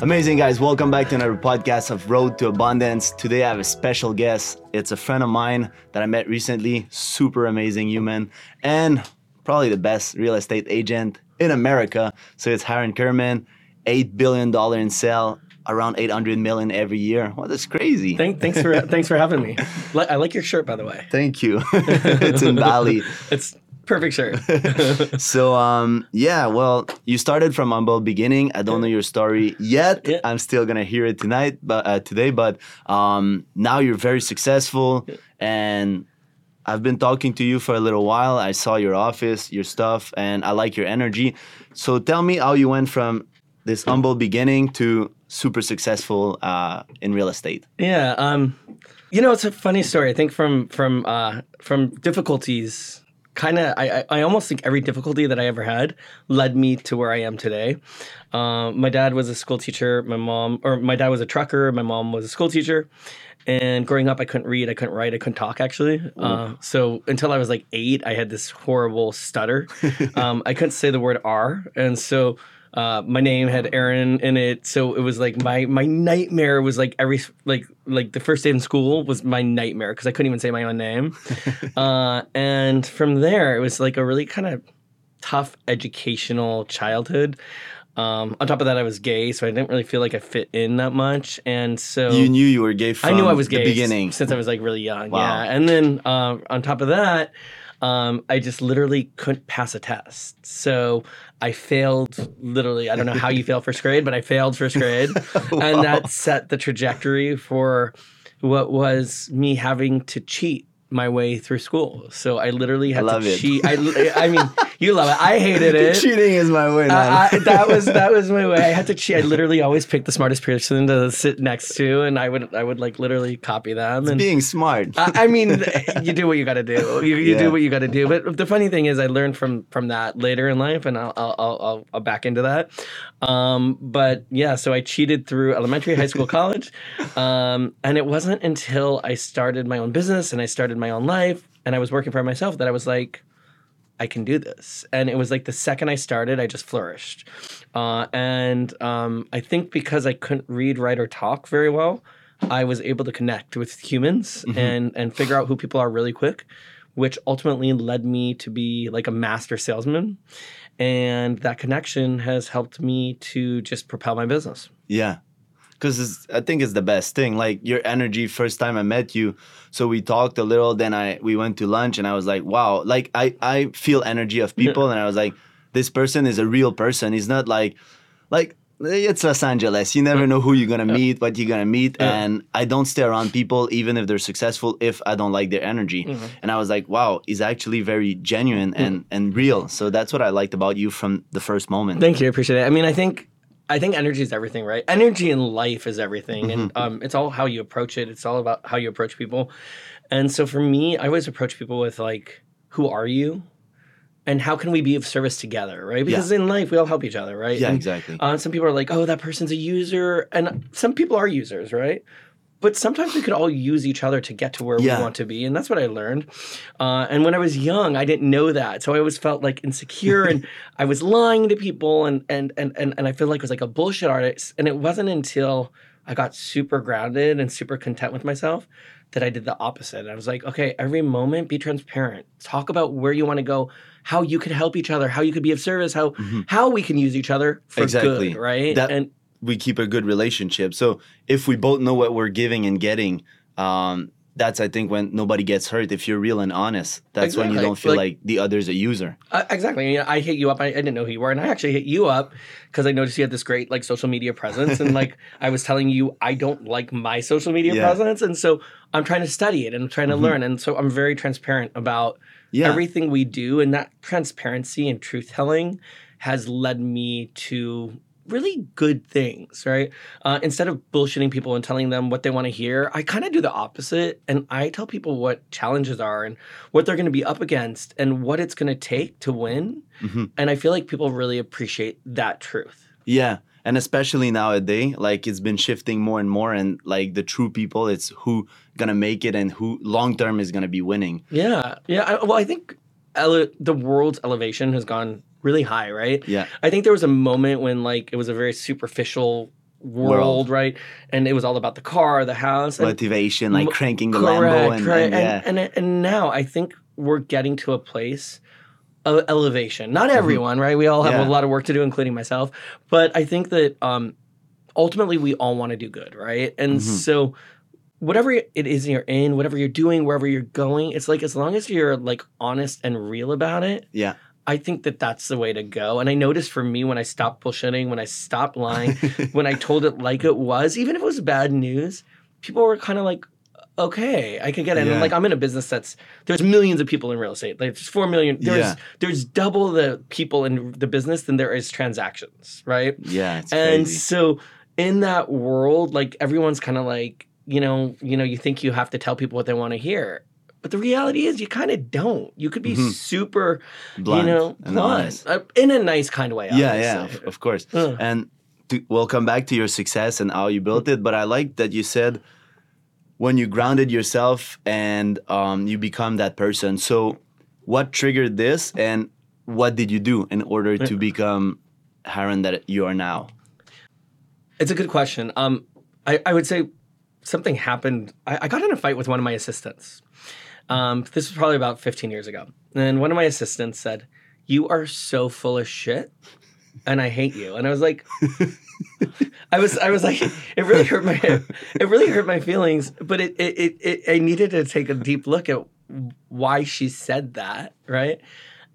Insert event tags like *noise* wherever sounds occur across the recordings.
Amazing, guys. Welcome back to another podcast of Road to Abundance. Today I have a special guest. It's a friend of mine that I met recently. Super amazing human and probably the best real estate agent in America. So it's Aaron Kirman, $8 billion in sale, around 800 million every year. Well, that's crazy. Thank, thanks for thanks for having me. *laughs* I like your shirt, by the way. Thank you. *laughs* it's in Bali. *laughs* It's perfect shirt. *laughs* So um yeah, well, you started from humble beginning. I don't know your story yet. Yeah. I'm still gonna hear it tonight, but uh, today. But um now you're very successful, and I've been talking to you for a little while. I saw your office, your stuff, and I like your energy. So tell me how you went from this humble beginning to super successful uh, in real estate. yeah. Um, you know, it's a funny story. I think from from uh, from difficulties, kind of. I, I I almost think every difficulty that I ever had led me to where I am today. Um, my dad was a school teacher. My mom, or my dad was a trucker. My mom was a school teacher. And growing up, I couldn't read, I couldn't write, I couldn't talk actually. Uh, so until I was like eight, I had this horrible stutter. *laughs* um, I couldn't say the word R, and so uh, my name had Aaron in it. So it was like my my nightmare was like every like like the first day in school was my nightmare because I couldn't even say my own name. *laughs* uh, and from there, it was like a really kind of tough educational childhood. Um, on top of that, I was gay, so I didn't really feel like I fit in that much. And so You knew you were gay from I knew I was gay the beginning. since I was like really young. Wow. Yeah, and then um, on top of that, um, I just literally couldn't pass a test. So I failed literally. I don't know how you fail first grade, but I failed first grade, *laughs* and that set the trajectory for what was me having to cheat my way through school. So I literally had love to it. cheat. I, I mean, *laughs* you love it. I hated *laughs* it. Cheating is my way, man. I, that was that was my way. I had to *laughs* cheat. I literally always picked the smartest person to sit next to, and I would I would like literally copy them. And Being smart. I, I mean, *laughs* you do what you got to do. You, you Yeah. do what you got to do. But the funny thing is, I learned from from that later in life, and I'll I'll I'll, I'll, I'll back into that. Um, but yeah, so I cheated through elementary, high school, college, um, and it wasn't until I started my own business and I started my own life, and I was working for myself that I was like. I can do this. And it was like the second I started, I just flourished. Uh, and um, I think because I couldn't read, write, or talk very well, I was able to connect with humans and and figure out who people are really quick, which ultimately led me to be like a master salesman. And that connection has helped me to just propel my business. Yeah. Because I think it's the best thing. Like your energy, first time I met you. So we talked a little, then I we went to lunch and I was like, wow, like I, I feel energy of people and I was like, this person is a real person. He's not like like it's Los Angeles. You never know who you're gonna meet, what you're gonna meet. And I don't stay around people even if they're successful if I don't like their energy. Mm-hmm. And I was like, wow, he's actually very genuine and, and real. So that's what I liked about you from the first moment. Thank you, I appreciate it. I mean, I think I think energy is everything, right? Energy in life is everything, and um, it's all how you approach it. It's all about how you approach people. And so for me, I always approach people with like, "Who are you?" And how can we be of service together, right? Because in life, we all help each other, right? Yeah, And, exactly. Uh, some people are like, "Oh, that person's a user," and some people are users, right? But sometimes we could all use each other to get to where Yeah. we want to be, and that's what I learned. Uh, and when I was young, I didn't know that, so I always felt like insecure, and *laughs* I was lying to people, and and and and and I feel like I was like a bullshit artist. And it wasn't until I got super grounded and super content with myself that I did the opposite. I was like, okay, every moment, be transparent. Talk about where you want to go, how you could help each other, how you could be of service, how how we can use each other for Exactly. good, right? That- and we keep a good relationship. So if we both know what we're giving and getting, um, that's I think when nobody gets hurt. If you're real and honest, that's when you don't feel Like- like, the other's a user. Uh, exactly. You know, I hit you up. I, I didn't know who you were, and I actually hit you up because I noticed you had this great like social media presence, and like *laughs* I was telling you, I don't like my social media Yeah. presence, and so I'm trying to study it and I'm trying to learn, and so I'm very transparent about Yeah, everything we do, and that transparency and truth telling has led me to really good things, right? Uh, instead of bullshitting people and telling them what they want to hear, I kind of do the opposite. And I tell people what challenges are and what they're going to be up against and what it's going to take to win. Mhm. And I feel like people really appreciate that truth. yeah, and especially nowadays, like it's been shifting more and more, and like the true people, it's who gonna make it and who long term is gonna be winning. Yeah. Yeah. I, well, I think ele- the world's elevation has gone really high, right? Yeah, I think there was a moment when like it was a very superficial world, World. right? And it was all about the car, the house, and Motivation, like cranking the correct, Lambo, and, correct. and yeah, and, and and now I think we're getting to a place of elevation. Not everyone, right? We all have Mm-hmm. Yeah. a lot of work to do, including myself. But I think that um, ultimately we all want to do good, right? And Mhm. so whatever it is you're in, whatever you're doing, wherever you're going, it's like as long as you're like honest and real about it, yeah, I think that that's the way to go. And I noticed for me when I stopped bullshitting, when I stopped lying, *laughs* when I told it like it was, even if it was bad news, people were kind of like, okay, I can get it. And like I'm in a business that's there's millions of people in real estate. Like there's four million. There's Yeah. there's double the people in the business than there is transactions, right? yeah. And crazy. so in that world, like everyone's kind of like, you know, you know, you think you have to tell people what they want to hear. But the reality is, you kind of don't. You could be Mhm. super, Blunt you know, blunt uh, in a nice kind of way. Yeah, yeah, obviously. of, of course. Uh. And to, we'll come back to your success and how you built it. But I like that you said when you grounded yourself and um, you become that person. So, what triggered this, and what did you do in order to become Haran that you are now? It's a good question. Um, I, I would say something happened. I, I got in a fight with one of my assistants. Um, this was probably about 15 years ago. And one of my assistants said, You are so full of shit and I hate you. And I was like, *laughs* I was, I was like, it really hurt my, it really hurt my feelings. But it, it, it, it I needed to take a deep look at why she said that, right?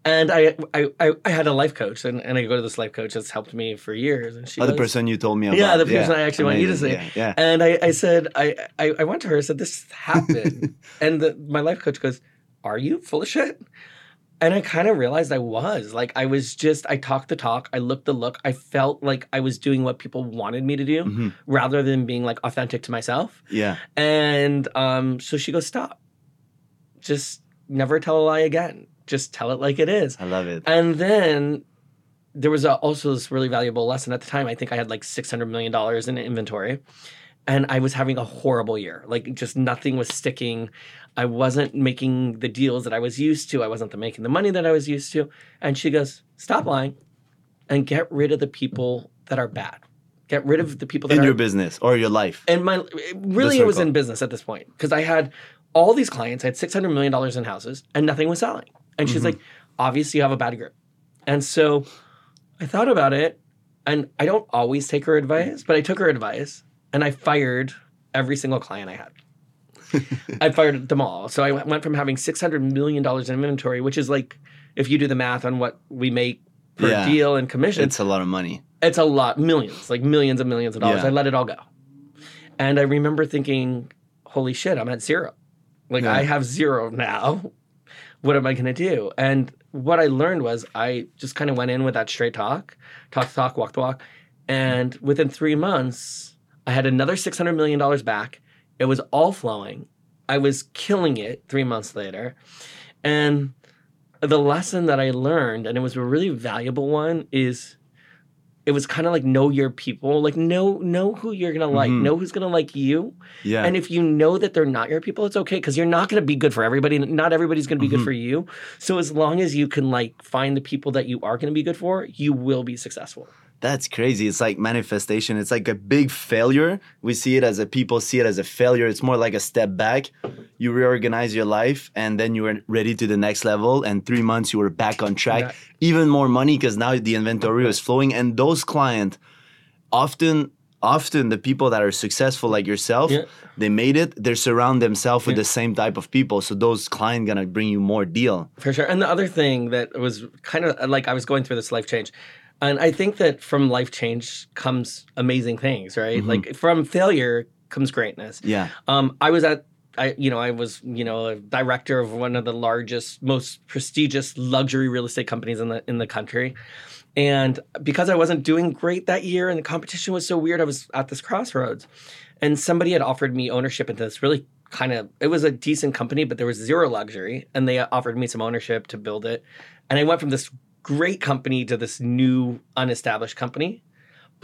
And I, I, I, had a life coach, and, and I go to this life coach that's helped me for years. And she Oh, the goes- person you told me about. yeah, the person I actually want you to see. Yeah, yeah. And I, I said, I, I, I went to her. I said, "This happened," *laughs* and the, my life coach goes, "Are you full of shit?" And I kind of realized I was like, I was just, I talked the talk, I looked the look, I felt like I was doing what people wanted me to do, Mhm. rather than being like authentic to myself. yeah. And um, so she goes, "Stop, just never tell a lie again. Just tell it like it is." I love it. And then there was a, also this really valuable lesson at the time. I think I had like six hundred million dollars in inventory, and I was having a horrible year. Like just nothing was sticking. I wasn't making the deals that I was used to. I wasn't the- making the money that I was used to. And she goes, "Stop lying, and get rid of the people that are bad. Get rid of the people that are In are your business or your life. and my really it was in business at this point because I had all these clients. I had six hundred million dollars in houses, and nothing was selling. And she's mm-hmm. like, "Obviously, you have a bad grip." And so I thought about it, and I don't always take her advice, but I took her advice, and I fired every single client I had. *laughs* I fired them all. So I went from having six hundred million dollars in inventory, which is like, if you do the math on what we make per Yeah. deal and commission, It's a lot of money. it's a lot, millions, like millions and millions of dollars. Yeah. I let it all go. And I remember thinking, holy shit, I'm at zero. Like Yeah. I have zero now. What am I going to do? And what I learned was I just kind of went in with that straight talk, talk the talk, walk the walk. And within three months, I had another $600 million back. It was all flowing. I was killing it three months later. And the lesson that I learned, and it was a really valuable one, is it was kind of like know your people, like know know who you're gonna like, Mhm. know who's gonna like you, Yeah. and if you know that they're not your people, it's okay because you're not gonna be good for everybody. Not everybody's gonna be good Mhm. for you. So as long as you can like find the people that you are gonna be good for, you will be successful. That's crazy. It's like manifestation. It's like a big failure. We see it as a people see it as a failure. It's more like a step back. You reorganize your life and then you are ready to the next level. And three months you were back on track. Yeah. Even more money because now the inventory is flowing. And those clients often often the people that are successful like yourself, Yeah. they made it, they surround themselves with the same type of people. So those clients gonna bring you more deal. For sure. And the other thing that was kind of like I was going through this life change. And I think that from life change comes amazing things, right? Mhm. Like from failure comes greatness. Yeah. Um, I was at, I you know, I was you know a director of one of the largest, most prestigious luxury real estate companies in the in the country, and because I wasn't doing great that year and the competition was so weird, I was at this crossroads, and somebody had offered me ownership into this really kind of it was a decent company, but there was zero luxury, and they offered me some ownership to build it, and I went from this great company to this new unestablished company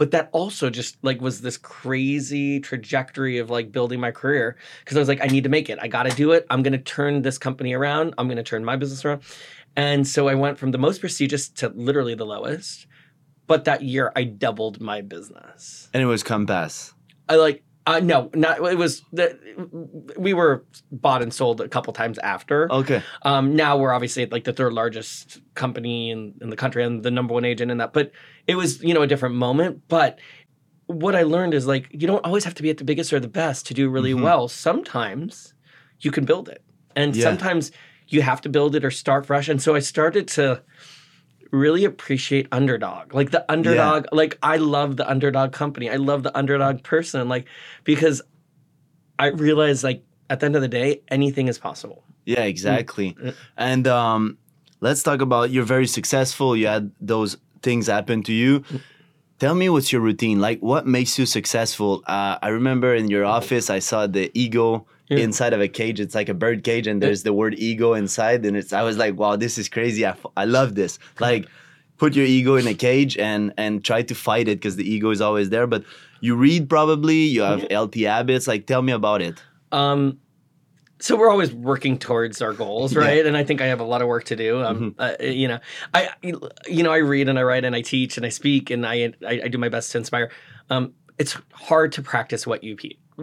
but that also just like was this crazy trajectory of like building my career because I was like, I need to make it. I got to do it. I'm going to turn this company around. I'm going to turn my business around. And so I went from the most prestigious to literally the lowest. but that year I doubled my business. And it was Compass. I like uh, no, not it was that we were bought and sold a couple times after. Okay. Um, now we're obviously like the third largest company in, in the country and the number one agent in that. But it was you know a different moment. But what I learned is like you don't always have to be at the biggest or the best to do really Mhm. well. Sometimes you can build it, and Yeah. sometimes you have to build it or start fresh. And so I started to really appreciate underdog like the underdog like i love the underdog company i love the underdog person like because i realize like at the end of the day anything is possible Yeah, exactly. Mm. And um, let's talk about you're very successful. You had those things happen to you. Mm. Tell me what's your routine? Like, what makes you successful? Uh, I remember in your office, I saw the ego Yeah. inside of a cage. It's like a bird cage, and there's the word ego inside. And it's, I was like, wow, this is crazy. I, f- I love this. *laughs* Like, put your ego in a cage and and try to fight it because the ego is always there. But you read probably. You have healthy habits. Like, tell me about it. um so we're always working towards our goals Yeah. right and i think i have a lot of work to do um uh, you know i you know i read and i write and i teach and i speak and i i, I do my best to inspire um it's hard to practice what you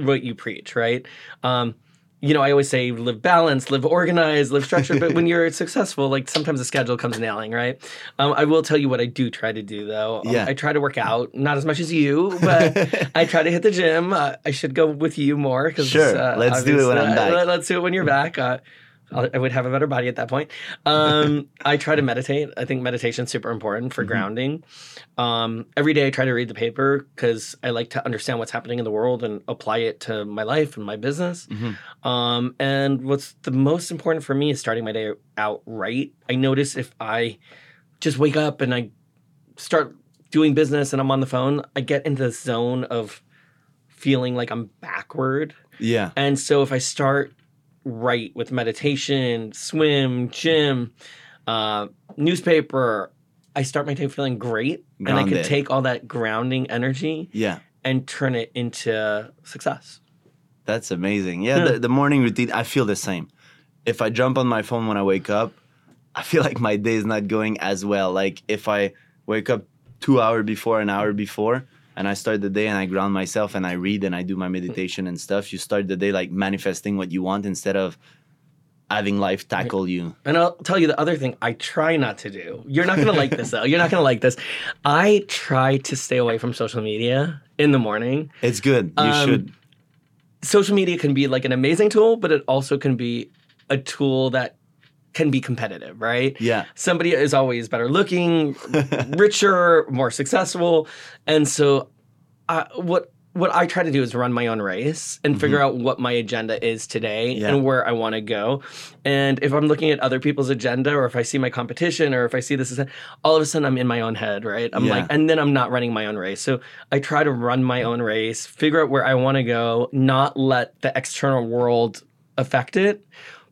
what you preach right um you know, I always say live balanced, live organized, live structured. but when *laughs* you're successful, like sometimes the schedule comes nailing, right? Um, I will tell you what I do try to do though. Um, Yeah. I try to work out, not as much as you, but *laughs* I try to hit the gym. Uh, I should go with you more because Sure. Let's do it when I'm back. Let, us do it when you're back. Uh, I would have a better body at that point. Um, I try to meditate. I think meditation is super important for Mhm. grounding. Um, every day I try to read the paper because I like to understand what's happening in the world and apply it to my life and my business. Mhm. Um, and what's the most important for me is starting my day out right. I notice if I just wake up and I start doing business and I'm on the phone, I get into the zone of feeling like I'm backward. Yeah. And so if I start right with meditation, swim, gym, uh, newspaper, I start my day feeling great. And I can take all that grounding energy Yeah. and turn it into success. That's amazing. Yeah, Yeah. The, the morning routine, I feel the same. If I jump on my phone when I wake up, I feel *laughs* like my day is not going as well. Like if I wake up two hours before, an hour before, and I start the day and I ground myself and I read and I do my meditation and stuff, you start the day like manifesting what you want instead of having life tackle you. And I'll tell you the other thing I try not to do. You're not going to like this though. You're not going to like this. I try to stay away from social media in the morning. It's good. You Um, should. Social media can be like an amazing tool, but it also can be a tool that can be competitive, right? Yeah. Somebody is always better looking, *laughs* richer, more successful. And so uh, what what I try to do is run my own race and figure out what my agenda is today Yeah. and where I want to go. And if I'm looking at other people's agenda or if I see my competition or if I see this is all of a sudden I'm in my own head, right? I'm Yeah. like and then I'm not running my own race. So I try to run my own race, figure out where I want to go, not let the external world affect it.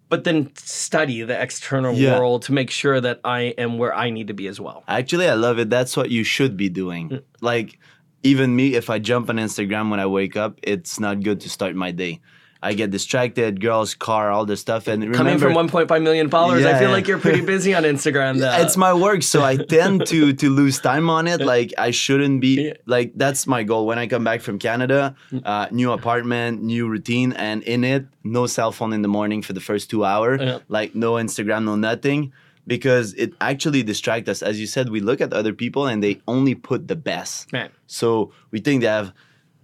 But then study the external Yeah. world to make sure that I am where I need to be as well. Actually, I love it. That's what you should be doing. Mm. Like, even me, if I jump on Instagram when I wake up, it's not good to start my day. I get distracted, girls, car, all this stuff. And Coming remember, from 1.5 million followers, I feel yeah. like you're pretty *laughs* busy on Instagram. Though. it's my work, so I tend to *laughs* to lose time on it. Like I shouldn't be. Like that's my goal when I come back from Canada. Uh, new apartment, new routine, and in it, no cell phone in the morning for the first two hours. Yeah. Like no Instagram, no nothing, because it actually distracts us. As you said, we look at other people and they only put the best. Man. So we think they have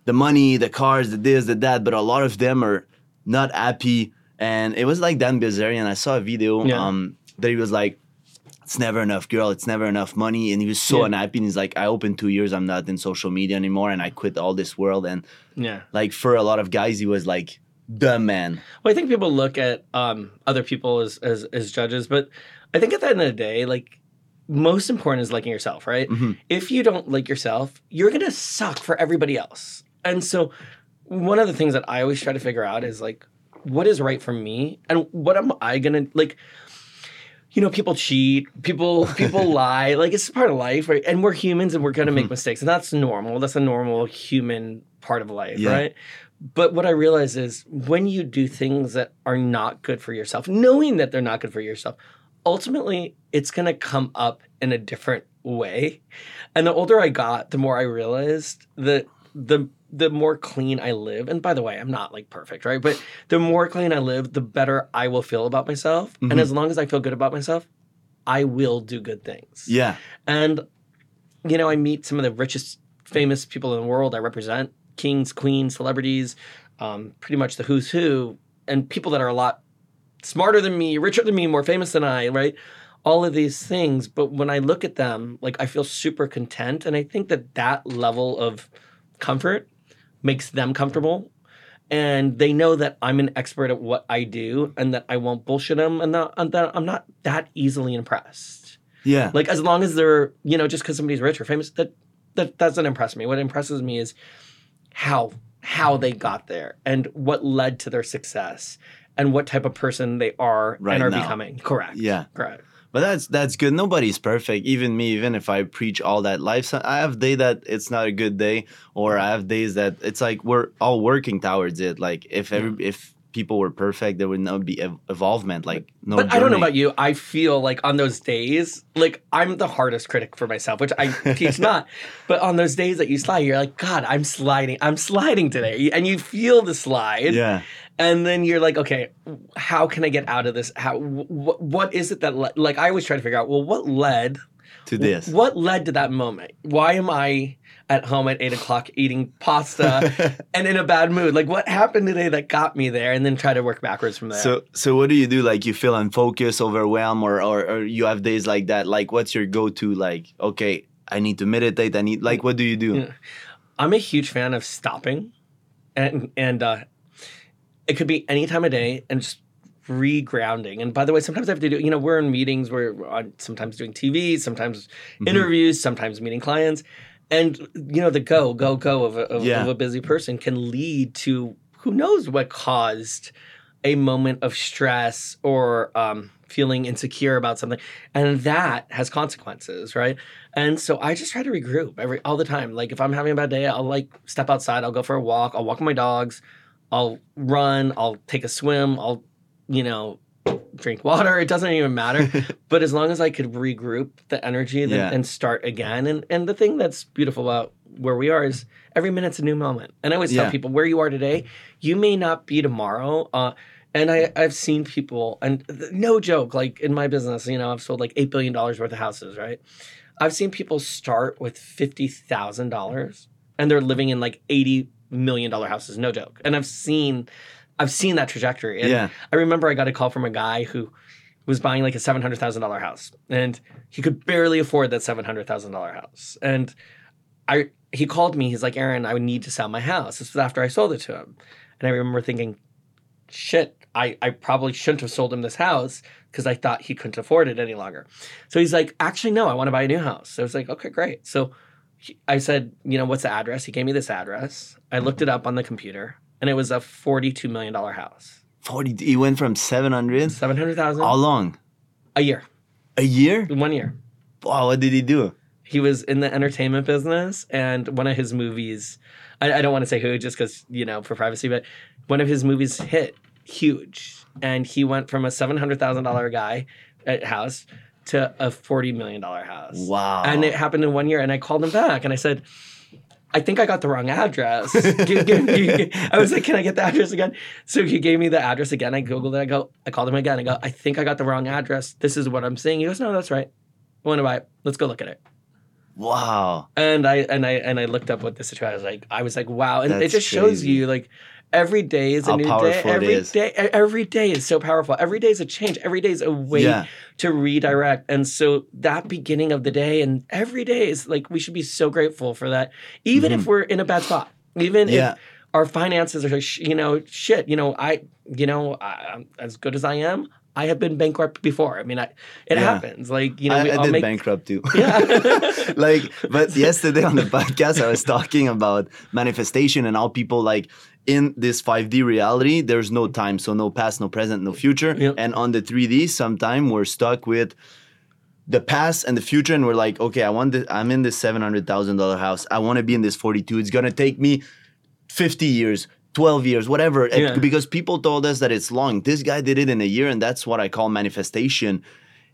the money, the cars, the this, the that, but a lot of them are not happy. And it was like Dan Bilzerian. I saw a video Yeah. um, that he was like, "It's never enough, girl. It's never enough money." And he was so Yeah. unhappy. And he's like, "I opened two years. I'm not in social media anymore, and I quit all this world." And Yeah. like for a lot of guys, he was like the man. Well, I think people look at um, other people as, as as judges, but I think at the end of the day, like most important is liking yourself, right? Mhm. If you don't like yourself, you're gonna suck for everybody else. And so, one of the things that I always try to figure out is like, what is right for me, and what am I gonna like? You know, people cheat, people *laughs* people lie. Like it's part of life, right? And we're humans, and we're gonna make mm-hmm. mistakes, and that's normal. That's a normal human part of life, Yeah. right? But what I realize is when you do things that are not good for yourself, knowing that they're not good for yourself, ultimately it's going to come up in a different way. And the older I got, the more I realized that the the more clean I live, and by the way, I'm not like perfect, right? But the more clean I live, the better I will feel about myself. And Mhm. as long as I feel good about myself, I will do good things. Yeah. And, you know, I meet some of the richest, famous people in the world I represent kings, queens, celebrities, um, pretty much the who's who, and people that are a lot smarter than me, richer than me, more famous than I, right? All of these things. But when I look at them, like I feel super content. And I think that that level of comfort makes them comfortable. And they know that I'm an expert at what I do and that I won't bullshit them and that, and that I'm not that easily impressed. Yeah. Like as long as they're, you know, just because somebody's rich or famous, that that doesn't impress me. What impresses me is how how they got there and what led to their success and what type of person they are Right and are now. becoming. Correct. Yeah. Correct. But that's that's good. Nobody's perfect. Even me, even if I preach all that life, I have day that it's not a good day, or I have days that it's like we're all working towards it. Like if every if people were perfect, there would not be ev- evolvement. Like no. but I don't know about you. I feel like on those days, like I'm the hardest critic for myself, which I *laughs* teach not. But on those days that you slide, you're like, God, I'm sliding. I'm sliding today, and you feel the slide. Yeah. And then you're like okay how can i get out of this how wh- what is it that le- like i always try to figure out well what led To this. what led to that moment why am i at home at eight o'clock eating pasta *laughs* and in a bad mood like what happened today that got me there and then try to work backwards from there So so what do you do? Like you feel unfocused, overwhelmed, or, or or you have days like that. Like what's your go to? Like okay, I need to meditate. I need like what do you do? Yeah. i'm a huge fan of stopping and and uh it could be any time of day and just regrounding. And by the way sometimes i have to do you know we're in meetings we're on, sometimes doing tv sometimes Mhm. interviews sometimes meeting clients. And you know the go go go of a, of, Yeah. of a busy person can lead to who knows what caused a moment of stress or um, feeling insecure about something. And that has consequences right? And so i just try to regroup every all the time. Like if i'm having a bad day i'll like step outside i'll go for a walk i'll walk with my dogs i'll run i'll take a swim i'll you know drink water it doesn't even matter *laughs* but as long as i could regroup the energy then, Yeah. and start again and and the thing that's beautiful about where we are is every minute's a new moment and i always Yeah. tell people where you are today you may not be tomorrow uh and I, I've seen people, and th- no joke, like in my business, you know, I've sold like $8 billion worth of houses, right? I've seen people start with $50,000 and they're living in like $80 million dollar houses, no joke. And I've seen, I've seen that trajectory. And Yeah. I remember I got a call from a guy who was buying like a seven hundred thousand dollar house, and he could barely afford that seven hundred thousand dollar house. And I he called me. He's like, Aaron, I would need to sell my house. This was after I sold it to him, and I remember thinking, shit, I I probably shouldn't have sold him this house because I thought he couldn't afford it any longer. So he's like, actually, no, I want to buy a new house. So I was like, okay, great. So I said, you know, what's the address? He gave me this address. I looked mm-hmm. it up on the computer, and it was a forty-two million dollar house. Forty. He went from seven hundred. Seven hundred thousand How long? a year, A year? one year. Wow. What did he do? He was in the entertainment business, and one of his movies, I, I don't want to say who just because, you know, for privacy, but one of his movies hit huge. And he went from a $700,000 guy at house to a $40 million house. Wow. And it happened in one year. And I called him back and I said, I think I got the wrong address. Give- give- give- I was like, can I get the address again? So he gave me the address again. I Googled it. I go, I called him again. I go, I think I got the wrong address. This is what I'm seeing. He goes, no, that's right. I want to buy it. Let's go look at it. wow. And I and I and I looked up what the situation was like. I was like, wow. And it That's just shows you like every day is a How new day. Every is. day every day is so powerful. Every day is a change. Every day is a way Yeah. to redirect. And so that beginning of the day and every day is like we should be so grateful for that. Even if we're in a bad spot. Even Mm-hmm. Yeah. if our finances are sh- you know shit, you know, I you know, I, I'm as good as I am, I have been bankrupt before. I mean, I, it Yeah. happens. Like, you know, I, we I did make bankrupt too. Yeah. *laughs* like, but *laughs* yesterday on the podcast, I was talking about manifestation and how people like in this 5D reality, there's no time, so no past, no present, no future. Yep. And on the 3D, sometime we're stuck with the past and the future, and we're like, okay, I want this. I'm in this seven hundred thousand dollar house. I want to be in this 42. It's gonna take me 50 years. 12 years, whatever, Yeah. because people told us that it's long. This guy did it in a year, and that's what I call manifestation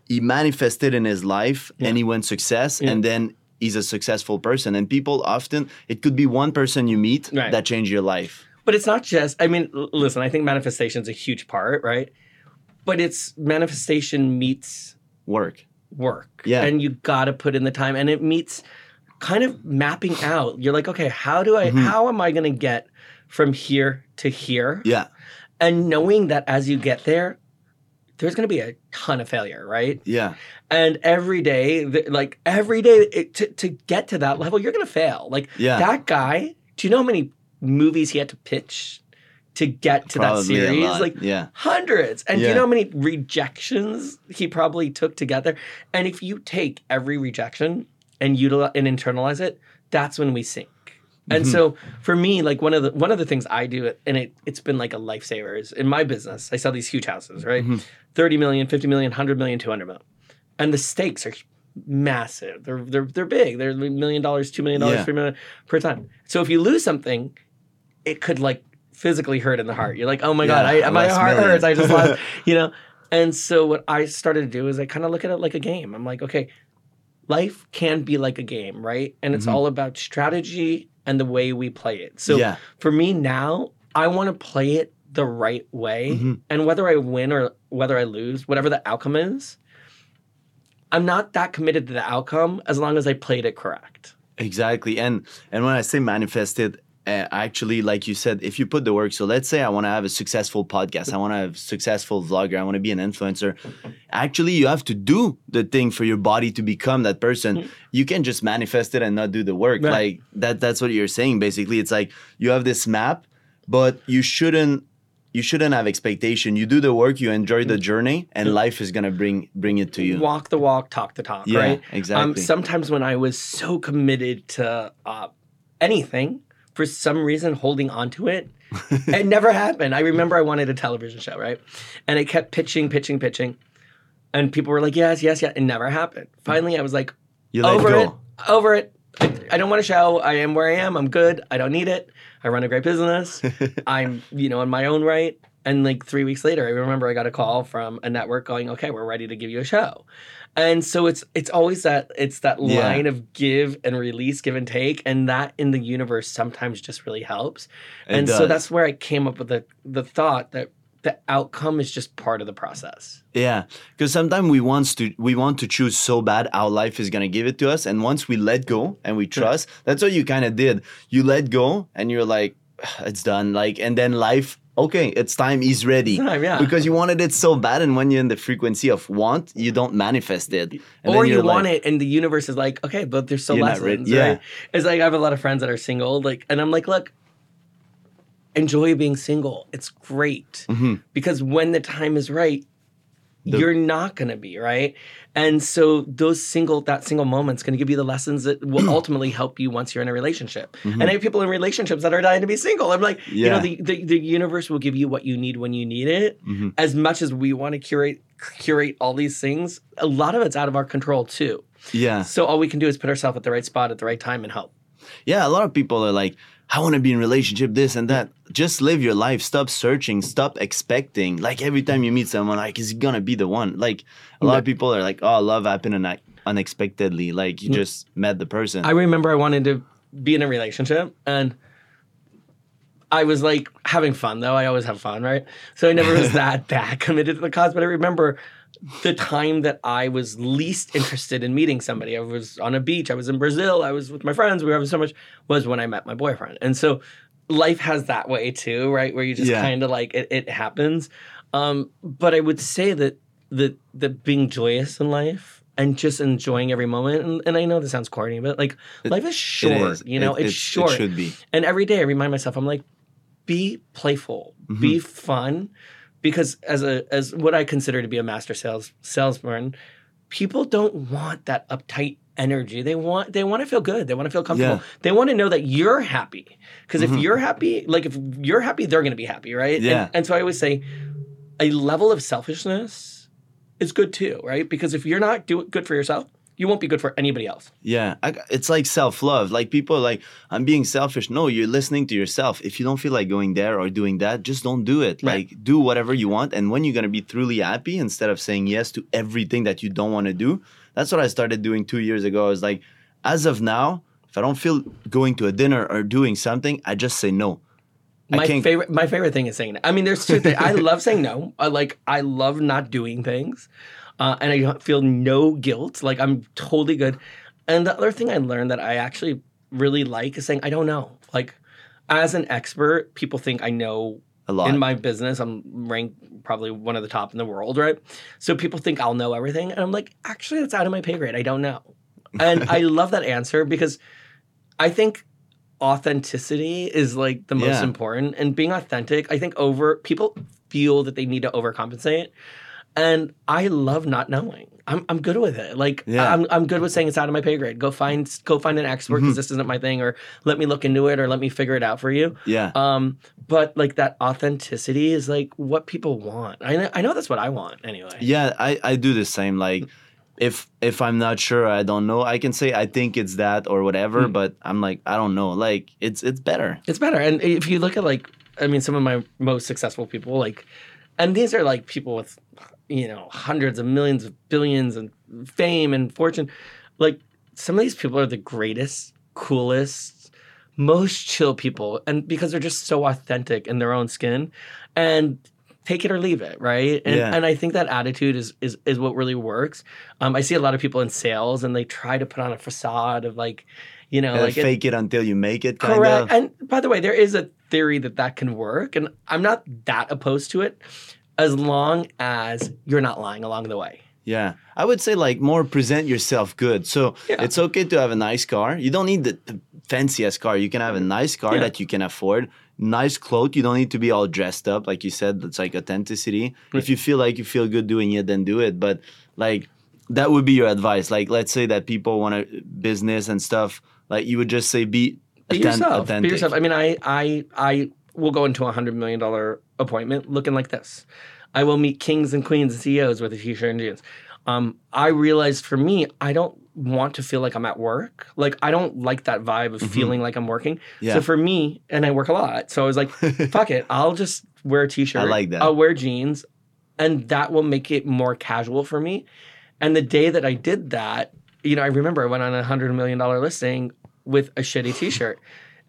he manifested in his life and he went success Yeah. and then he's a successful person and people often it could be one person you meet Right. that changed your life But it's not just, I mean, l- listen, I think manifestation is a huge part, right? But it's manifestation meets work work. Yeah. And you got to put in the time and it meets kind of mapping out. You're like, okay, how do I, Mm-hmm. how am I going to get from here to here? yeah And knowing that as you get there, there's going to be a ton of failure, right? yeah And every day, like every day it, to, to get to that level, you're going to fail. Like Yeah. that guy, do you know how many movies he had to pitch to get to that Probably a series? Like yeah hundreds. And do Yeah. you know how many rejections he probably took together? And if you take every rejection and utilize and internalize it, that's when we sink. And Mm-hmm. so for me, like one of the one of the things I do, and it it's been like a lifesaver is in my business, I sell these huge houses, right? Mm-hmm. 30 million, 50 million, 100 million, 200 million. And the stakes are massive. They're they're they're big. They're a million dollars, two million dollars, Yeah. three million per time. So if you lose something, it could like physically hurt in the heart. You're like, oh my god, I, my heart million. hurts. I just *laughs* lost, you know. And so what I started to do is I kind of look at it like a game. I'm like, okay, life can be like a game, right? And it's Mhm. all about strategy and the way we play it. So yeah for me now, I want to play it the right way. Mhm. And whether I win or whether I lose, whatever the outcome is, I'm not that committed to the outcome as long as I played it correct. Exactly. And and when I say manifested, uh, actually, like you said, if you put the work, so let's say I want to have a successful podcast, I want to have a successful vlogger, I want to be an influencer. Actually, you have to do the thing for your body to become that person. You can just manifest it and not do the work. Right. Like that. That's what you're saying. Basically, it's like you have this map, but you shouldn't. You shouldn't have expectation. You do the work, you enjoy the journey, and life is gonna bring bring it to you. Walk the walk, talk the talk, Yeah, right? exactly. Um, sometimes when I was so committed to uh, anything, for some reason holding on to it, it never happened. I remember I wanted a television show, right? And I kept pitching, pitching, pitching. And people were like, yes, yes, yes. It never happened. Finally, I was like, You over go. it, over it. I, I don't want a show. I am where I am. I'm good. I don't need it. I run a great business. *laughs* I'm, you know, in my own right. And like three weeks later, I remember I got a call from a network going, "Okay, we're ready to give you a show." And so it's it's always that it's that Yeah. line of give and release, give and take, and that in the universe sometimes just really helps. It and so that's where I came up with the the thought that the outcome is just part of the process. Yeah, because sometimes we want to we want to choose so bad our life is gonna give it to us, and once we let go and we trust, that's what you kind of did. You let go, and you're like, it's done. Like, and then life, okay, it's time. He's ready. Time, yeah. Because you wanted it so bad, and when you're in the frequency of want, you don't manifest it. And or you you're want like, it and the universe is like, okay, but there's not lessons, ready. Yeah. right? It's like I have a lot of friends that are single, like, and I'm like, look, enjoy being single. It's great Mhm. because when the time is right, The- you're not gonna be right, and so those single that single moment's gonna give you the lessons that will *clears throat* ultimately help you once you're in a relationship. And I have people in relationships that are dying to be single. I'm like, you know, Mm-hmm. The, the the universe will give you what you need when you need it. Mhm. As much as we want to curate curate all these things, a lot of it's out of our control too. yeah, So all we can do is put ourselves at the right spot at the right time and help. yeah. A lot of people are like, I want to be in relationship, this and that. Just live your life. Stop searching. Stop expecting. Like every time you meet someone, like, is he gonna be the one? Like a lot of people are like, oh, love happened une- unexpectedly. Like you mm. just met the person. I remember I wanted to be in a relationship and I was like having fun though. I always have fun, right? So I never was *laughs* that that committed to the cause. But I remember the time that I was least interested in meeting somebody. I was on a beach. I was in Brazil. I was with my friends. We were having so much. Was when I met my boyfriend. And so life has that way too, right? Where you just Yeah. kind of like it, it happens. Um, but I would say that that the being joyous in life and just enjoying every moment. And, and I know this sounds corny, but like life is short. is. You know, It- it's, short. It should be. And every day I remind myself, I'm like, be playful, Mm-hmm. be fun, because as a as what I consider to be a master sales salesman, people don't want that uptight energy. They want they want to feel good. They want to feel comfortable. Yeah. Mm-hmm. They want to know that you're happy. Because if you're happy, like if you're happy, they're going to be happy, right? Yeah. And, and so I always say, a level of selfishness is good too, right? Because if you're not doing good for yourself, you won't be good for anybody else. Yeah, I, it's like self love. Like people are like, I'm being selfish. No, you're listening to yourself. If you don't feel like going there or doing that, just don't do it. Right. Like, do whatever you want. And when you're going to be truly happy, instead of saying yes to everything that you don't want to do, that's what I started doing two years ago. I was like, as of now, if I don't feel going to a dinner or doing something, I just say no. I My can't- favorite my favorite thing is saying no. I mean, there's two things. I love saying no. I like I love not doing things, uh, and I feel no guilt. Like I'm totally good. And the other thing I learned that I actually really like is saying I don't know. Like as an expert, people think I know A lot. in my business. I'm ranked probably one of the top in the world, right? So people think I'll know everything, and I'm like, actually, it's out of my pay grade. I don't know, and I *laughs* love that answer because I think authenticity is like the most Yeah. important, and being authentic. I think over people feel that they need to overcompensate, and I love not knowing. I'm, I'm good with it. Like Yeah. I'm, I'm good with saying it's out of my pay grade. Go find go find an expert because this isn't my thing, or let me look into it, or let me figure it out for you. yeah. Um, but like that authenticity is like what people want. I know, I know that's what I want anyway. Yeah, I, I do the same. Like if if I'm not sure, I don't know, I can say I think it's that or whatever, Hmm. but I'm like, I don't know. Like it's it's better. It's better. And if you look at like, I mean, some of my most successful people, like, and these are like people with, you know, hundreds of millions of billions and fame and fortune. Like, some of these people are the greatest, coolest, most chill people. And because they're just so authentic in their own skin and take it or leave it, right? And, Yeah. and I think that attitude is, is, is what really works. Um, I see a lot of people in sales and they try to put on a facade of like, you know, like it- fake it until you make it kind Correct. of. And by the way, there is a theory that that can work, and I'm not that opposed to it, as long as you're not lying along the way. Yeah. I would say like more present yourself good. So Yeah. it's okay to have a nice car. You don't need the, the fanciest car. You can have a nice car Yeah. that you can afford. Nice clothes. You don't need to be all dressed up. Like you said, that's like authenticity. If you feel like you feel good doing it, then do it. But like that would be your advice. Like let's say that people want a business and stuff. Like you would just say be, Be yourself. authentic. Be yourself. I mean, I I I will go into a hundred million dollar appointment looking like this. I will meet kings and queens and CEOs with a t-shirt and jeans. Um, I realized for me, I don't want to feel like I'm at work. Like I don't like that vibe of feeling like I'm working. Mm-hmm. Yeah. So for me, and I work a lot, so I was like, *laughs* fuck it, I'll just wear a t-shirt. I like that. I'll wear jeans, and that will make it more casual for me. And the day that I did that, you know, I remember I went on a hundred million dollar listing with a shitty *laughs* T-shirt,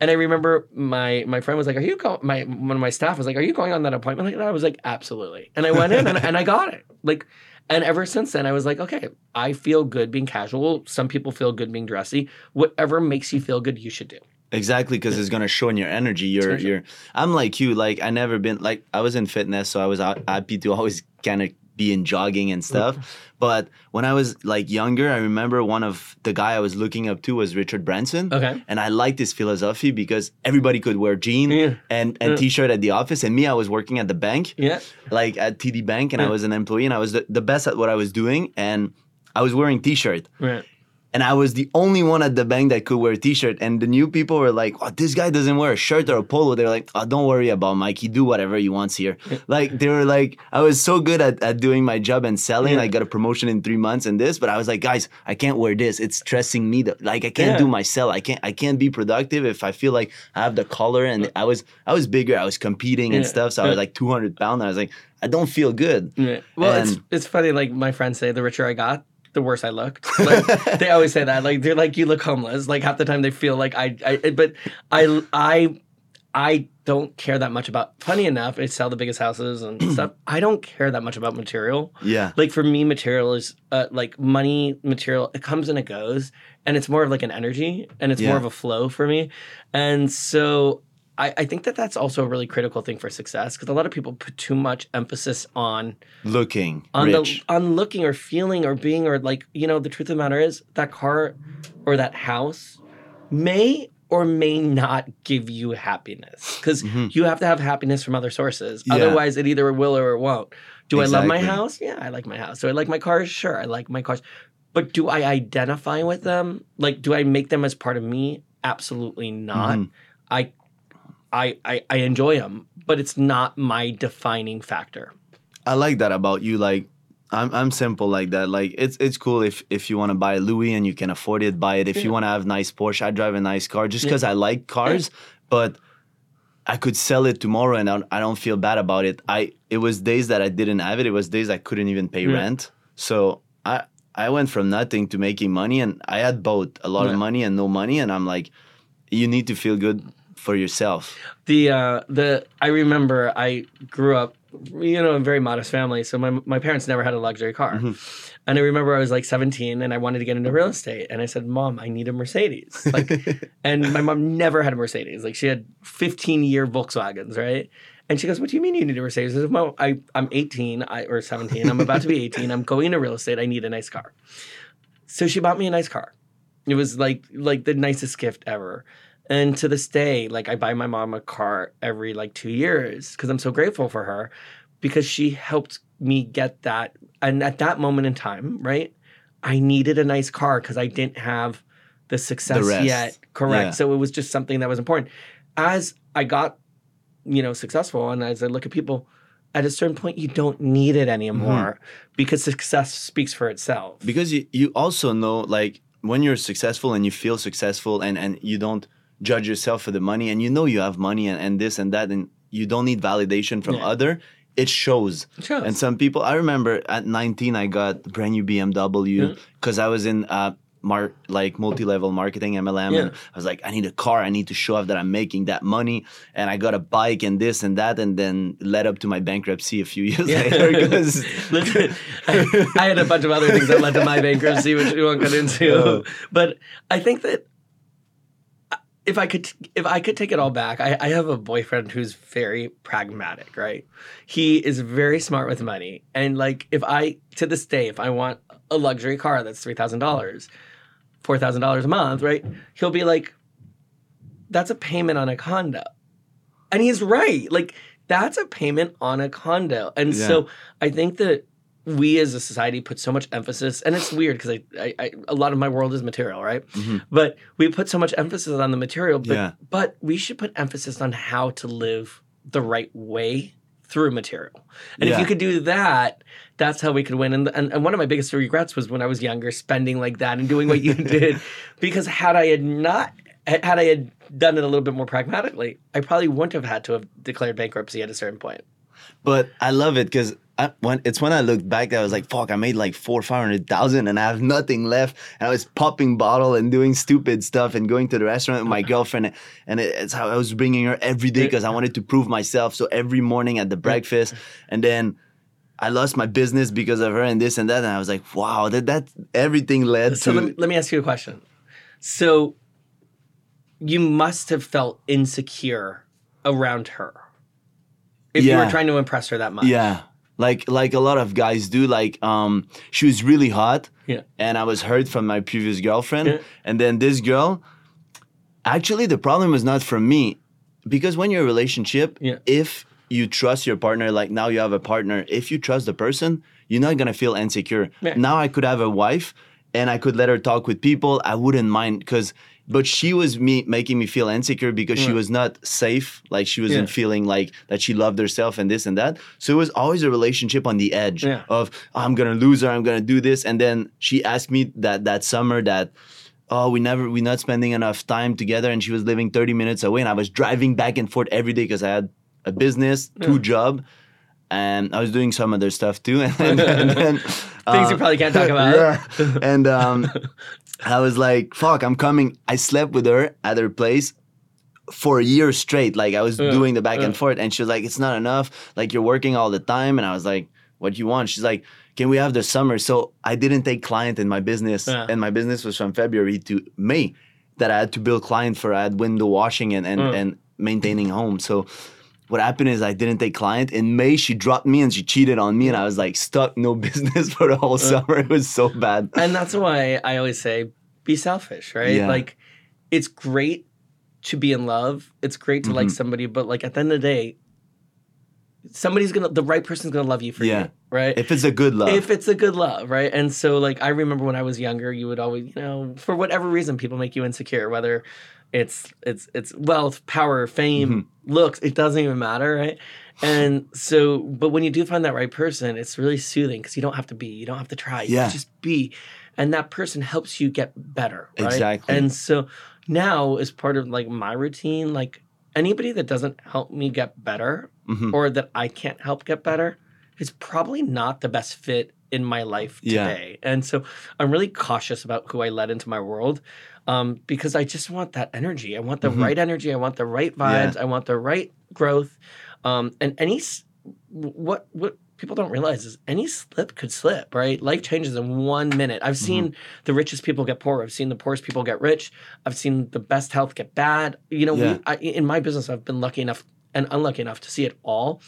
and I remember my my friend was like, "Are you going?" My one of my staff was like, "Are you going on that appointment?" Like that? I was like, "Absolutely," and I went in and, and I got it. Like, and ever since then, I was like, "Okay, I feel good being casual. Some people feel good being dressy. Whatever makes you feel good, you should do." Exactly, because it's gonna show in your energy. Sure. you're. I'm like you. Like I never been like I was in fitness, so I was out- happy to always kind of be in jogging and stuff. But when I was like younger, I remember one of the guy I was looking up to was Richard Branson. Okay. And I liked his philosophy because everybody could wear jean Yeah. and, and Yeah. t-shirt at the office. And me, I was working at the bank Yeah. like at TD Bank, and I was an employee, and I was the, the best at what I was doing, and I was wearing t-shirt, Right. And I was the only one at the bank that could wear a t-shirt. And the new people were like, "Oh, this guy doesn't wear a shirt or a polo." They're like, "Oh, don't worry about Mike. He do whatever he wants here." *laughs* Like they were like, I was so good at, at doing my job and selling. Yeah. I got a promotion in three months and this, but I was like, guys, I can't wear this. It's stressing me. Like I can't Yeah. do my sell. I can't I can't be productive if I feel like I have the collar and I was I was bigger. I was competing and stuff, so I was like 200 pounds. I was like, I don't feel good. Yeah. Well, it's it's funny. Like my friends say, the richer I got, the worse I looked. Like, *laughs* they always say that. Like they're like, you look homeless. Like half the time they feel like I. I but I I I don't care that much about. Funny enough, I sell the biggest houses and *clears throat* stuff. I don't care that much about material. Yeah. Like for me, material is uh, like money. Material it comes and it goes, and it's more of like an energy, and it's Yeah. more of a flow for me. And so I, I think that that's also a really critical thing for success because a lot of people put too much emphasis on Looking on rich. the on looking or feeling or being or like you know the truth of the matter is that car or that house may or may not give you happiness because Mhm. you have to have happiness from other sources. Yeah. otherwise it either will or it won't. Do i love my house? Yeah i like my house. Do i like my cars sure i like my cars. But do i identify with them? Like do i make them as part of me? Absolutely not. Mhm. I, I i i enjoy them but it's not my defining factor I like that about you. Like I'm I'm simple like that. Like it's it's cool if if you want to buy a Louis and you can afford it, buy it. If you want to have nice Porsche, I drive a nice car just because I like cars, but I could sell it tomorrow and I don't, I don't feel bad about it. I it was days that I didn't have it. It was days I couldn't even pay rent. So I I went from nothing to making money and I had both a lot Yeah. of money and no money and I'm like you need to feel good for yourself. the uh the I remember I grew up you know in a very modest family so my my parents never had a luxury car. And I remember I was like 17 and I wanted to get into real estate and I said mom I need a Mercedes. *laughs* Like and my mom never had a Mercedes. Like she had 15 year Volkswagens right? And she goes what do you mean you need a Mercedes? I said mom I I'm 18 I or 17 I'm about to be 18 I'm going into real estate I need a nice car. So she bought me a nice car. It was like like the nicest gift ever. And to this day, like I buy my mom a car every like two years because I'm so grateful for her because she helped me get that. And at that moment in time, right, I needed a nice car because I didn't have the success rest. yet. Correct. Yeah. So it was just something that was important. As I got, you know, successful and as I look at people, at a certain point you don't need it anymore mm-hmm. because success speaks for itself. because you, you also know like when you're successful and you feel successful and and you don't judge yourself for the money and you know you have money and, and this and that and you don't need validation from Yeah. other it shows It shows. and some people i remember at 19 i got a brand new bmw because i was in uh mar- like multi-level marketing mlm Yeah. and i was like i need a car i need to show off that i'm making that money and i got a bike and this and that and then led up to my bankruptcy a few *laughs* years later because *laughs* I, I had a bunch of other things that led to my bankruptcy, which we won't get into. *laughs* Oh. But I think that if I could, if I could take it all back, I, I have a boyfriend who's very pragmatic. Right, he is very smart with money, and like if I to this day, if I want a luxury car that's three thousand dollars, four thousand dollars a month, right, he'll be like, "That's a payment on a condo," and he's right. Like that's a payment on a condo, and Yeah. so I think that we as a society put so much emphasis, and it's weird because I, I, I, a lot of my world is material, right? Mm-hmm. But we put so much emphasis on the material, but Yeah. but we should put emphasis on how to live the right way through material. And if you could do that, that's how we could win. And, and and one of my biggest regrets was when I was younger, spending like that and doing what you *laughs* did, because had I had not had I had done it a little bit more pragmatically, I probably wouldn't have had to have declared bankruptcy at a certain point. But I love it because when it's when I looked back that I was like, fuck, I made like four, five hundred thousand and I have nothing left. And I was popping bottle and doing stupid stuff and going to the restaurant with my *laughs* girlfriend. And it- it's how I was bringing her every day because I wanted to prove myself. So every morning at the breakfast, and then I lost my business because of her and this and that. And I was like, wow, that that everything led So to let me, let me ask you a question. So you must have felt insecure around her if you were trying to impress her that much. Yeah. Like like a lot of guys do. Like um she was really hot. Yeah. And I was hurt from my previous girlfriend. Yeah. And then this girl, actually the problem was not from me. Because when you're in a relationship, Yeah. if you trust your partner, like now you have a partner, if you trust the person, you're not gonna feel insecure. Yeah. Now I could have a wife and I could let her talk with people. I wouldn't mind because but she was me making me feel insecure because she was not safe. Like she wasn't Yeah. feeling like that she loved herself and this and that. So it was always a relationship on the edge Yeah. of "Oh, I'm gonna lose her, I'm gonna do this. And then she asked me that that summer that oh we never we're not spending enough time together and she was living 30 minutes away and I was driving back and forth every day because I had a business, two job, and I was doing some other stuff too. And, *laughs* and then *laughs* Things you uh, probably can't talk about. *laughs* yeah. And um, I was like, fuck, I'm coming. I slept with her at her place for a year straight. Like I was doing the back and forth. And she was like, it's not enough. Like you're working all the time. And I was like, what do you want? She's like, can we have the summer? So I didn't take client in my business. And my business was from February to May that I had to build client for. I had window washing and, and, Mm. and maintaining home. So what happened is I didn't take client. In May, she dropped me and she cheated on me. And I was like stuck, no *laughs* business for the whole summer. It was so bad. And that's why I always say be selfish, right? Yeah. Like it's great to be in love. It's great to Mm-hmm. like somebody, but like at the end of the day, somebody's gonna the right person's gonna love you for Yeah. you. Right? If it's a good love. if it's a good love, right? And so, like, I remember when I was younger, you would always, you know, for whatever reason, people make you insecure, whether it's it's it's wealth, power, fame, Mm-hmm. looks, it doesn't even matter, right? And so, but when you do find that right person, it's really soothing because you don't have to be, you don't have to try, you Yeah. just be. And that person helps you get better. Right? Exactly. And so now, as part of like my routine, like anybody that doesn't help me get better Mhm. or that I can't help get better is probably not the best fit in my life Yeah. today. And so I'm really cautious about who I let into my world um, because I just want that energy. I want the Mhm. right energy. I want the right Yeah. vibes. I want the right growth. Um, and any what what people don't realize is any slip could slip. Right, life changes in one minute. I've seen the richest people get poor. I've seen the poorest people get rich. I've seen the best health get bad. You know, Yeah. we, I, in my business, I've been lucky enough and unlucky enough to see it all.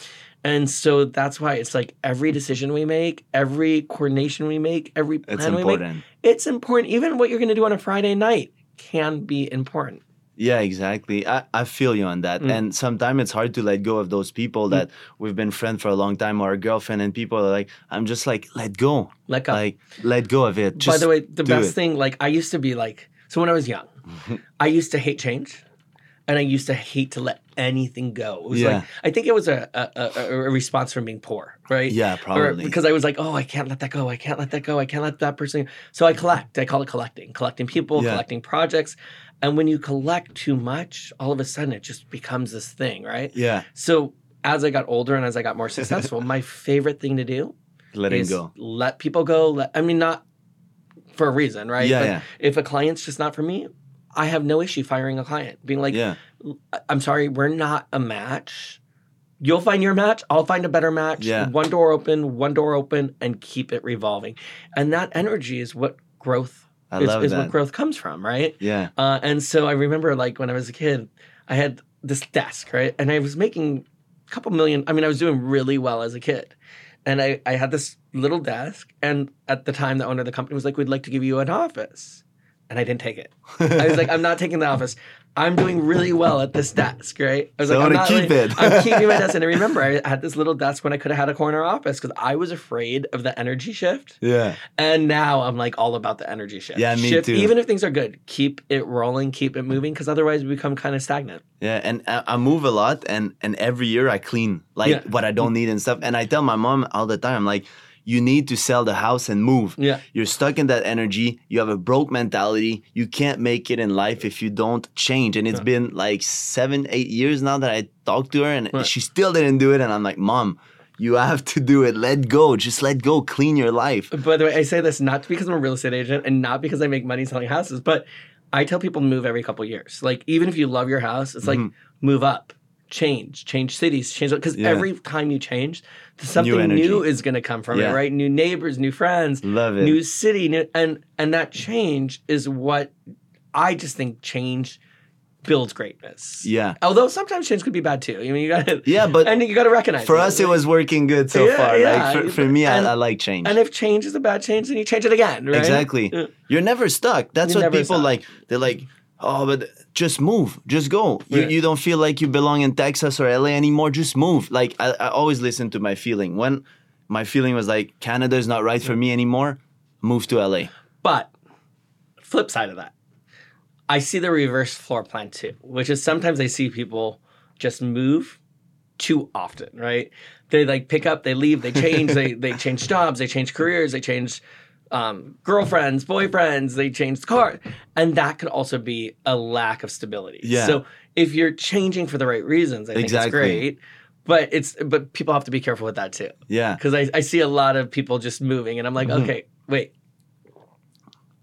And so that's why it's like every decision we make, every coordination we make, every plan It's we make, important. it's important. Even what you're going to do on a Friday night can be important. Yeah, exactly. I, I feel you on that. Mm. And sometimes it's hard to let go of those people that we've been friends for a long time or a girlfriend and people are like, I'm just like, let go. Let go. Like, let go of it. By the way, the best it. thing, like I used to be like, so when I was young, *laughs* I used to hate change, and I used to hate to let anything go. It was Yeah. like I think it was a a, a, a response from being poor, right? Yeah, Or probably. because I was like, oh, I can't let that go. I can't let that go. I can't let that person. So I collect. I call it collecting, collecting people, Yeah. collecting projects. And when you collect too much, all of a sudden it just becomes this thing, right? yeah, So as I got older and as I got more successful, *laughs* my favorite thing to do letting is go. let people go. Let, I mean, not for a reason, right? Yeah, But yeah. If a client's just not for me, I have no issue firing a client, being like, yeah, "I- I'm sorry, we're not a match. You'll find your match. I'll find a better match. Yeah. One door open, one door open, and keep it revolving. And that energy is what growth I is, is what growth comes from, right? yeah, Uh, and so I remember like when I was a kid, I had this desk, right? And I was making a couple million. I mean, I was doing really well as a kid. And I, I had this little desk. And at the time, the owner of the company was like, We'd like to give you an office. And I didn't take it. I was like, I'm not taking the office. I'm doing really well at this desk, right? I was So like, I'm not keep it. I'm keeping my *laughs* desk. And I remember I had this little desk when I could have had a corner office because I was afraid of the energy shift. yeah, And now I'm like all about the energy shift. Yeah, me shift, too. Even if things are good, keep it rolling, keep it moving, because otherwise we become kind of stagnant. yeah. And I, I move a lot, and and every year I clean like Yeah. what I don't need and stuff. And I tell my mom all the time, like, you need to sell the house and move. Yeah. You're stuck in that energy. You have a broke mentality. You can't make it in life if you don't change. And it's Yeah. been like seven, eight years now that I talked to her, and Right. she still didn't do it. And I'm like, Mom, you have to do it. Let go. Just let go. Clean your life. By the way, I say this not because I'm a real estate agent and not because I make money selling houses, but I tell people to move every couple years. Like even if you love your house, it's like Mhm. move up, change, change cities, change because Yeah. every time you change, something energy. new is going to come from Yeah. it, right? New neighbors, new friends, Love it. new city, new, and and that change is what I just think change builds greatness. yeah. Although sometimes change could be bad too. I mean, you got to Yeah, but and you got to recognize for it. us, it was working good so Yeah, far. yeah. Like for, for me, And- I, I like change. And if change is a bad change, then you change it again, right? Exactly. You're never stuck. That's You're what people stuck. like. They're like, oh, but just move. Just go. You, Yeah. you don't feel like you belong in Texas or LA anymore. Just move. Like, I, I always listen to my feeling. When my feeling was like, Canada is not right for me anymore, move to LA. But flip side of that, I see the reverse floor plan too, which is sometimes I see people just move too often, right? They like pick up, they leave, they *laughs* change, they they change jobs, they change careers, they change um, girlfriends, boyfriends, they change car, and that could also be a lack of stability. Yeah. So if you're changing for the right reasons, I think Exactly. it's great. But it's but people have to be careful with that too Yeah. because I, I see a lot of people just moving and i'm like Mm-hmm. okay wait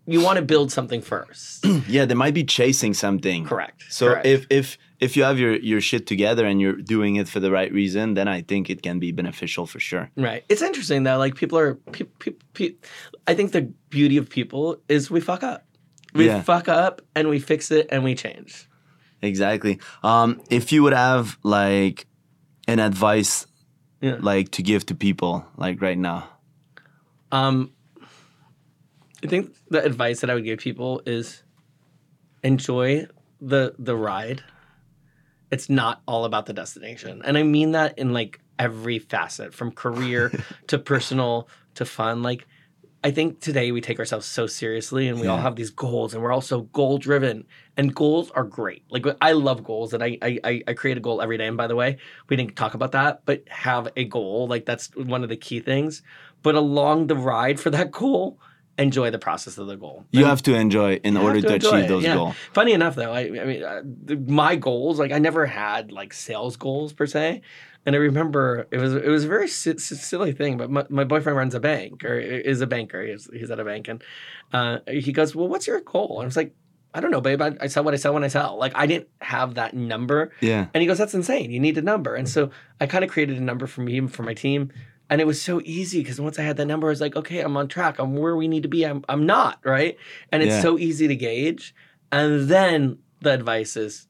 you want to build something first *clears throat* Yeah. They might be chasing something. correct So correct. if if if you have your your shit together and you're doing it for the right reason, then I think it can be beneficial for sure. right it's interesting though like people are pe- pe- pe- i think the beauty of people is we fuck up we Yeah. fuck up and we fix it and we change Exactly. Um, if you would have like an advice Yeah. like to give to people like right now. um i think the advice that i would give people is enjoy the the ride it's not all about the destination and i mean that in like every facet from career *laughs* to personal to fun like I think today we take ourselves so seriously and we all have these goals and we're all so goal driven. And goals are great. Like I love goals and I, I I I create a goal every day. And by the way, we didn't talk about that, but have a goal. Like that's one of the key things. But along the ride for that goal, enjoy the process of the goal. You have to enjoy in order have to, achieve it, those yeah. goals. Funny enough, though, I, I mean, uh, the, my goals, like I never had like sales goals per se. And I remember it was it was a very si- si- silly thing, but my, my boyfriend runs a bank or is a banker. He's, he's at a bank, and uh, he goes, "Well, what's your goal?" And I was like, "I don't know, babe. I, I sell what I sell when I sell. Like I didn't have that number." Yeah. And he goes, "That's insane. You need a number." And so I kind of created a number for me and for my team, and it was so easy because once I had that number, I was like, "Okay, I'm on track. I'm where we need to be. I'm I'm not right." And it's Yeah. so easy to gauge. And then the advice is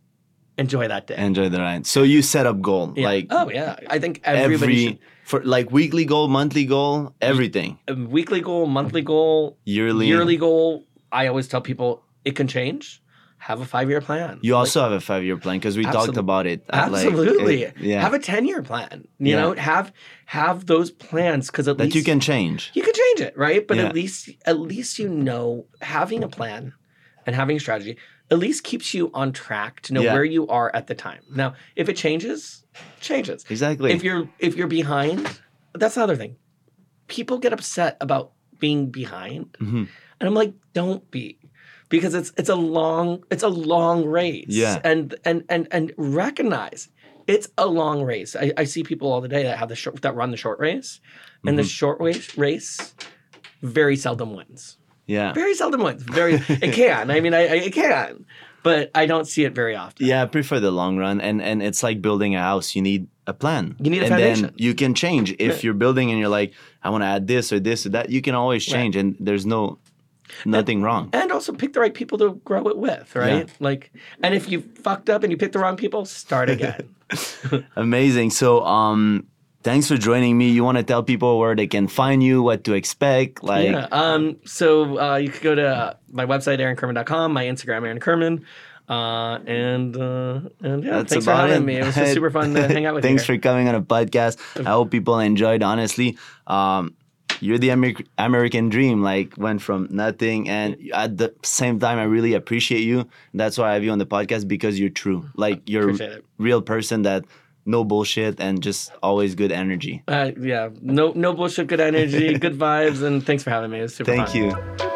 enjoy that day. Enjoy the ride. So you set up goal Yeah. like oh yeah, I think everybody every for like weekly goal, monthly goal, everything. Uh, weekly goal, monthly goal, Yearly. yearly goal. I always tell people it can change. Have a five year plan. You also have a five year plan because we talked about it. uh, like, Absolutely. it- yeah. Have a ten year plan. You Yeah. know, have have those plans because at that least you can change. you can change it, right? But Yeah. at least at least you know having a plan and having a strategy at least keeps you on track to know Yeah. where you are at the time. Now, if it changes, changes. Exactly. If you're if you're behind, that's the other thing. People get upset about being behind. Mhm. And I'm like, don't be. Because it's it's a long it's a long race. Yeah. And and and and recognize it's a long race. I, I see people all the day that have the short that run the short race. And the Mm-hmm. short race race very seldom wins. yeah. Very seldom wins. Very it can. I mean I, I it can. But I don't see it very often. Yeah, I prefer the long run, and and it's like building a house. You need a plan. You need a and foundation. then you can change if Right. you're building and you're like, I want to add this or this or that. You can always Right. change, and there's no nothing wrong. and also pick the right people to grow it with, right? Like, and if you fucked up and you picked the wrong people, start again. *laughs* Amazing. So, um, thanks for joining me. You want to tell people where they can find you, what to expect, like. yeah. Um. So uh, you could go to my website, aaronkirman.com, my Instagram, Aaron Kirman. Uh, and uh, and yeah, That's thanks for having it. me. It was just super fun to *laughs* hang out with you. Thanks for coming on a podcast. I hope people enjoyed. Honestly, um, you're the Amer- American dream. Like went from nothing, and at the same time, I really appreciate you. That's why I have you on the podcast because you're true. Like you're a real person that no bullshit and just always good energy. Uh, yeah, no no bullshit, good energy, *laughs* good vibes, and thanks for having me. It was super Thank fun. you.